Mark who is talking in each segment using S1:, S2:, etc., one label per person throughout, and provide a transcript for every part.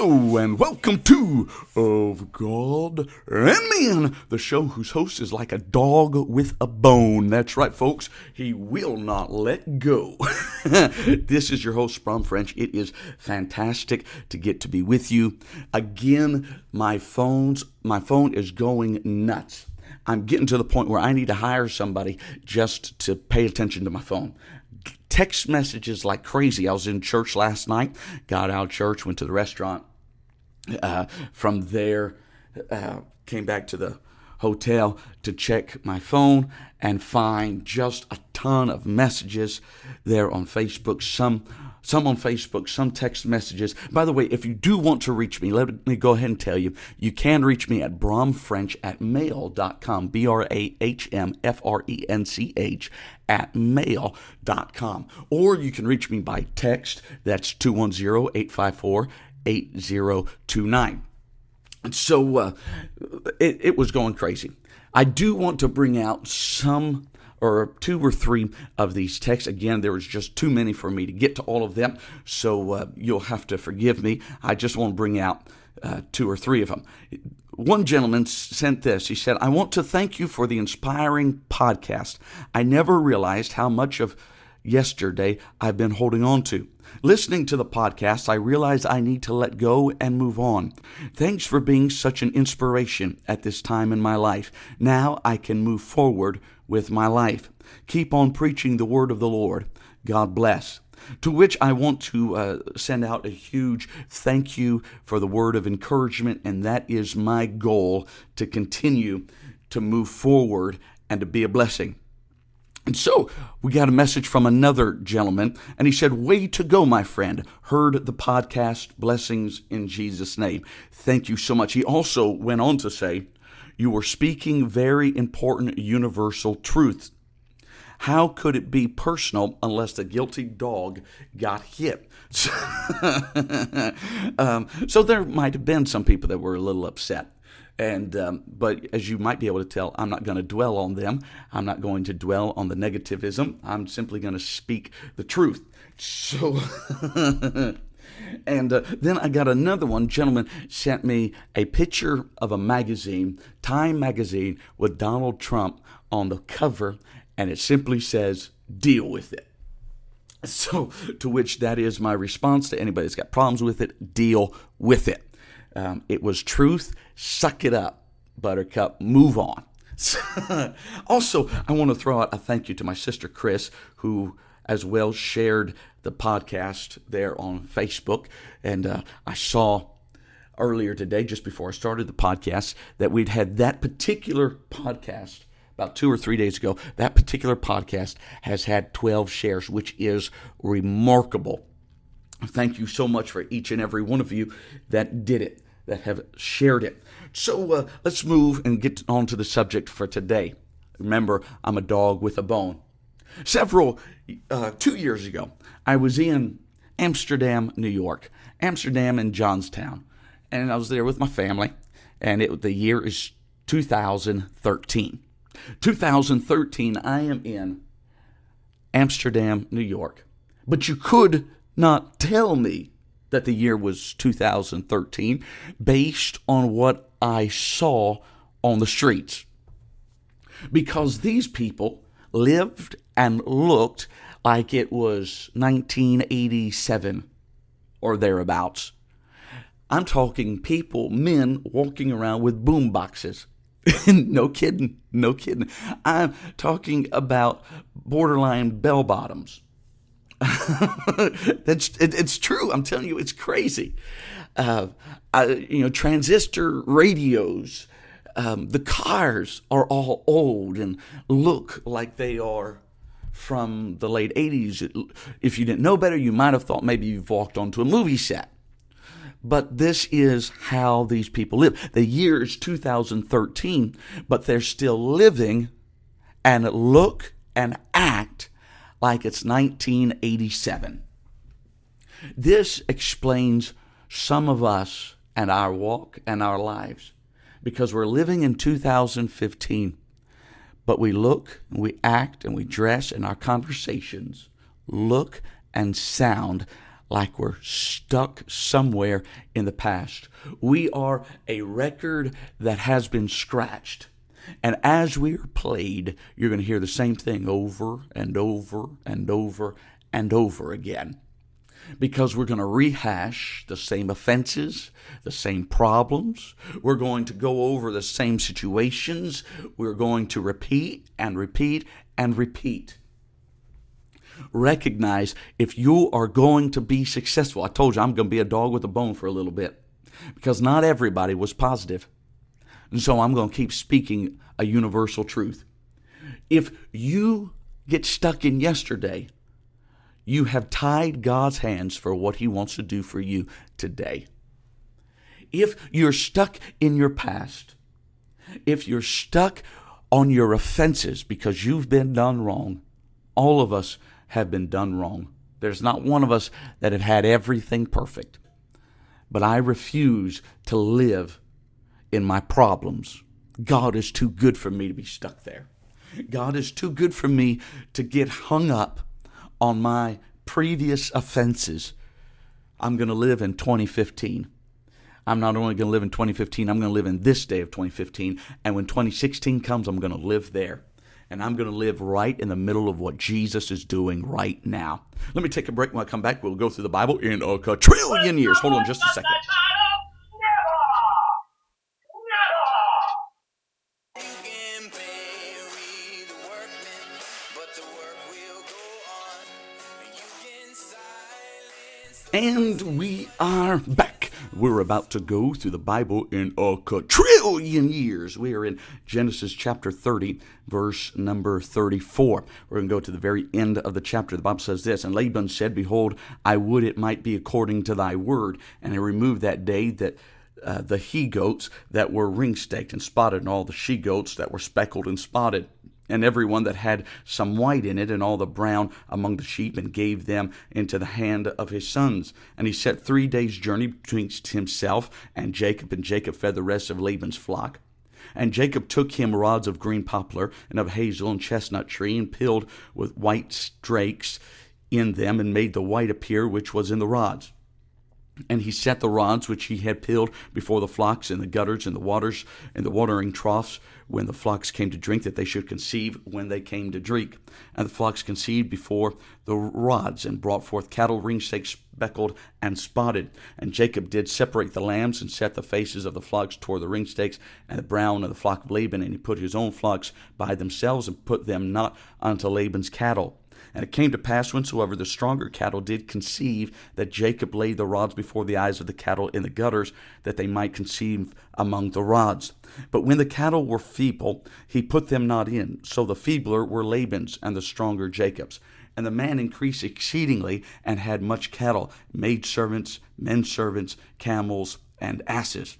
S1: Hello and welcome to Of God and Man, the show whose host is like a dog with a bone. That's right, folks. He will not let go. this is your host, Brahm French. It is fantastic to get to be with you. Again, my phone's my phone is going nuts. I'm getting to the point where I need to hire somebody just to pay attention to my phone text messages like crazy. I was in church last night, got out of church, went to the restaurant. Uh, from there, uh, came back to the hotel to check my phone and find just a ton of messages there on Facebook. Some some on Facebook, some text messages. By the way, if you do want to reach me, let me go ahead and tell you, you can reach me at brahmfrench at mail.com, B R A H M F R E N C H at mail.com. Or you can reach me by text, that's 210 854 8029. And so uh, it, it was going crazy. I do want to bring out some or two or three of these texts. Again, there was just too many for me to get to all of them, so uh, you'll have to forgive me. I just want to bring out uh, two or three of them. One gentleman sent this. He said, I want to thank you for the inspiring podcast. I never realized how much of yesterday I've been holding on to. Listening to the podcast, I realize I need to let go and move on. Thanks for being such an inspiration at this time in my life. Now I can move forward with my life. Keep on preaching the word of the Lord. God bless. To which I want to uh, send out a huge thank you for the word of encouragement, and that is my goal to continue to move forward and to be a blessing. And so we got a message from another gentleman, and he said, Way to go, my friend. Heard the podcast. Blessings in Jesus' name. Thank you so much. He also went on to say, You were speaking very important universal truths. How could it be personal unless the guilty dog got hit? um, so there might have been some people that were a little upset. And um, but as you might be able to tell, I'm not going to dwell on them. I'm not going to dwell on the negativism. I'm simply going to speak the truth. So. And uh, then I got another one. Gentleman sent me a picture of a magazine, Time magazine, with Donald Trump on the cover, and it simply says, "Deal with it." So, to which that is my response to anybody that's got problems with it: deal with it. Um, it was truth. Suck it up, Buttercup. Move on. also, I want to throw out a thank you to my sister Chris, who as well shared the podcast there on Facebook. And uh, I saw earlier today, just before I started the podcast, that we'd had that particular podcast about two or three days ago. That particular podcast has had 12 shares, which is remarkable. Thank you so much for each and every one of you that did it, that have shared it. So uh, let's move and get on to the subject for today. Remember, I'm a dog with a bone. Several, uh, two years ago, I was in Amsterdam, New York, Amsterdam and Johnstown, and I was there with my family, and it, the year is 2013. 2013, I am in Amsterdam, New York. But you could not tell me that the year was 2013 based on what I saw on the streets. Because these people lived and looked like it was 1987 or thereabouts. I'm talking people, men walking around with boom boxes. no kidding, no kidding. I'm talking about borderline bell bottoms That's it, it's true. I'm telling you, it's crazy. Uh, I, you know, transistor radios. Um, the cars are all old and look like they are from the late 80s. If you didn't know better, you might have thought maybe you've walked onto a movie set. But this is how these people live. The year is 2013, but they're still living and look and act like it's 1987. This explains some of us and our walk and our lives because we're living in 2015, but we look, and we act, and we dress, and our conversations look and sound like we're stuck somewhere in the past. We are a record that has been scratched. And as we are played, you're going to hear the same thing over and over and over and over again. Because we're going to rehash the same offenses, the same problems. We're going to go over the same situations. We're going to repeat and repeat and repeat recognize if you are going to be successful. I told you I'm going to be a dog with a bone for a little bit because not everybody was positive. And so I'm going to keep speaking a universal truth. If you get stuck in yesterday, you have tied God's hands for what He wants to do for you today. If you're stuck in your past, if you're stuck on your offenses because you've been done wrong, all of us have been done wrong. There's not one of us that have had everything perfect. But I refuse to live in my problems. God is too good for me to be stuck there. God is too good for me to get hung up on my previous offenses. I'm going to live in 2015. I'm not only going to live in 2015, I'm going to live in this day of 2015. And when 2016 comes, I'm going to live there and I'm going to live right in the middle of what Jesus is doing right now. Let me take a break. When I come back, we'll go through the Bible in a trillion years. Hold on just a second. And we are back. We're about to go through the Bible in a quadrillion years. We are in Genesis chapter 30, verse number 34. We're going to go to the very end of the chapter. The Bible says this And Laban said, Behold, I would it might be according to thy word. And he removed that day that uh, the he goats that were ring staked and spotted, and all the she goats that were speckled and spotted and every one that had some white in it, and all the brown among the sheep, and gave them into the hand of his sons. And he set three days' journey betwixt himself and Jacob, and Jacob fed the rest of Laban's flock. And Jacob took him rods of green poplar, and of hazel and chestnut tree, and peeled with white strakes in them, and made the white appear which was in the rods. And he set the rods which he had peeled before the flocks in the gutters and the waters and the watering troughs when the flocks came to drink, that they should conceive when they came to drink. And the flocks conceived before the rods, and brought forth cattle ringstaked, speckled, and spotted. And Jacob did separate the lambs, and set the faces of the flocks toward the ringstakes, and the brown of the flock of Laban. And he put his own flocks by themselves, and put them not unto Laban's cattle. And it came to pass, whensoever the stronger cattle did conceive, that Jacob laid the rods before the eyes of the cattle in the gutters, that they might conceive among the rods. But when the cattle were feeble, he put them not in. So the feebler were Laban's, and the stronger Jacob's. And the man increased exceedingly, and had much cattle, maid servants, men servants, camels, and asses.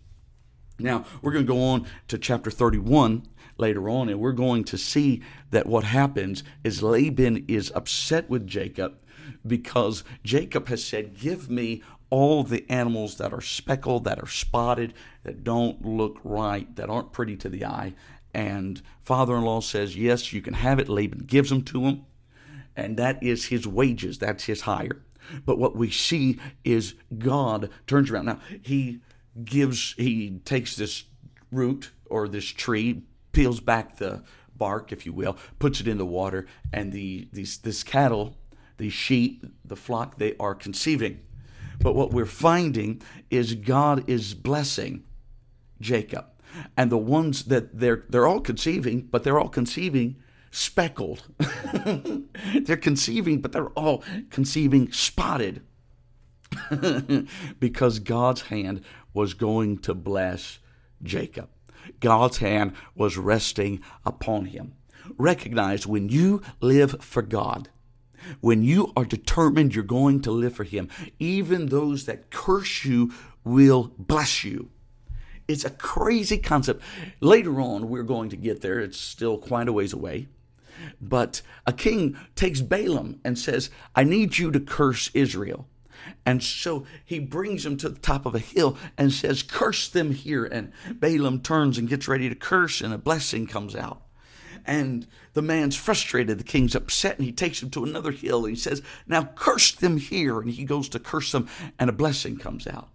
S1: Now, we're going to go on to chapter 31 later on, and we're going to see that what happens is Laban is upset with Jacob because Jacob has said, Give me all the animals that are speckled, that are spotted, that don't look right, that aren't pretty to the eye. And father in law says, Yes, you can have it. Laban gives them to him, and that is his wages, that's his hire. But what we see is God turns around. Now, he gives, he takes this root or this tree, peels back the bark, if you will, puts it in the water, and the these this cattle, these sheep, the flock, they are conceiving. But what we're finding is God is blessing Jacob. And the ones that they're they're all conceiving, but they're all conceiving speckled. they're conceiving, but they're all conceiving spotted. because God's hand was going to bless Jacob. God's hand was resting upon him. Recognize when you live for God, when you are determined you're going to live for Him, even those that curse you will bless you. It's a crazy concept. Later on, we're going to get there. It's still quite a ways away. But a king takes Balaam and says, I need you to curse Israel. And so he brings him to the top of a hill and says, Curse them here. And Balaam turns and gets ready to curse, and a blessing comes out. And the man's frustrated. The king's upset and he takes him to another hill and he says, Now curse them here. And he goes to curse them and a blessing comes out.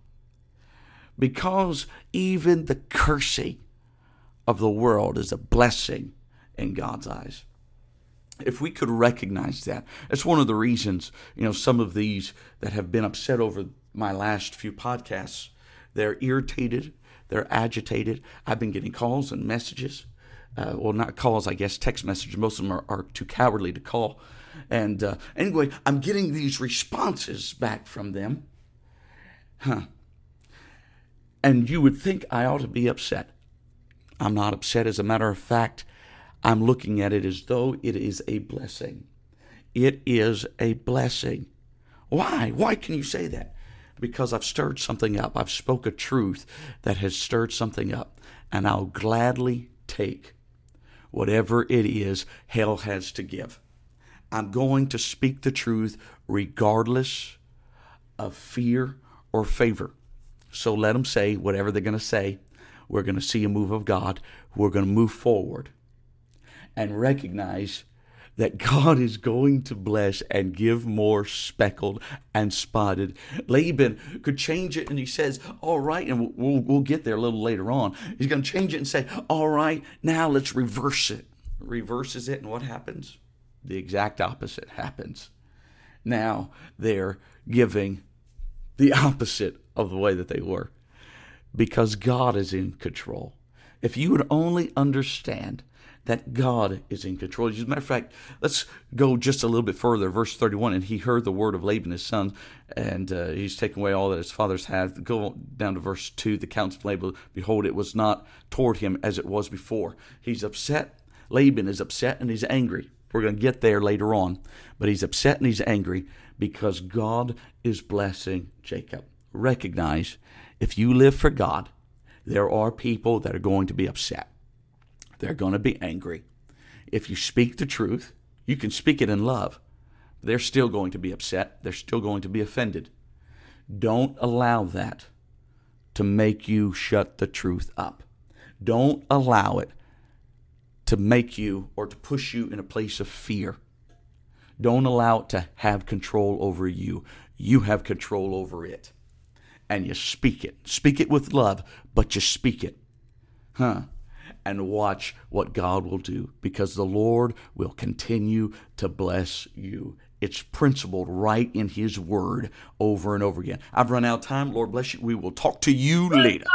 S1: Because even the cursing of the world is a blessing in God's eyes. If we could recognize that, that's one of the reasons, you know, some of these that have been upset over my last few podcasts, they're irritated, they're agitated. I've been getting calls and messages. Uh, well, not calls, I guess, text messages. Most of them are, are too cowardly to call. And uh, anyway, I'm getting these responses back from them. Huh. And you would think I ought to be upset. I'm not upset. As a matter of fact, I'm looking at it as though it is a blessing. It is a blessing. Why? Why can you say that? Because I've stirred something up. I've spoke a truth that has stirred something up. And I'll gladly take whatever it is hell has to give. I'm going to speak the truth regardless of fear or favor. So let them say whatever they're going to say. We're going to see a move of God. We're going to move forward and recognize that God is going to bless and give more speckled and spotted. Laban could change it and he says, All right, and we'll, we'll get there a little later on. He's going to change it and say, All right, now let's reverse it. Reverses it, and what happens? The exact opposite happens. Now they're giving the opposite of the way that they were because God is in control. If you would only understand that God is in control. As a matter of fact, let's go just a little bit further. Verse 31 And he heard the word of Laban his son, and uh, he's taken away all that his fathers had. Go down to verse 2 The counts of Laban, behold, it was not toward him as it was before. He's upset. Laban is upset and he's angry. We're going to get there later on. But he's upset and he's angry because God is blessing Jacob recognize if you live for God, there are people that are going to be upset. They're going to be angry. If you speak the truth, you can speak it in love. They're still going to be upset. They're still going to be offended. Don't allow that to make you shut the truth up. Don't allow it to make you or to push you in a place of fear. Don't allow it to have control over you. You have control over it and you speak it. Speak it with love, but you speak it. Huh? And watch what God will do because the Lord will continue to bless you. It's principled right in His Word over and over again. I've run out of time. Lord bless you. We will talk to you later.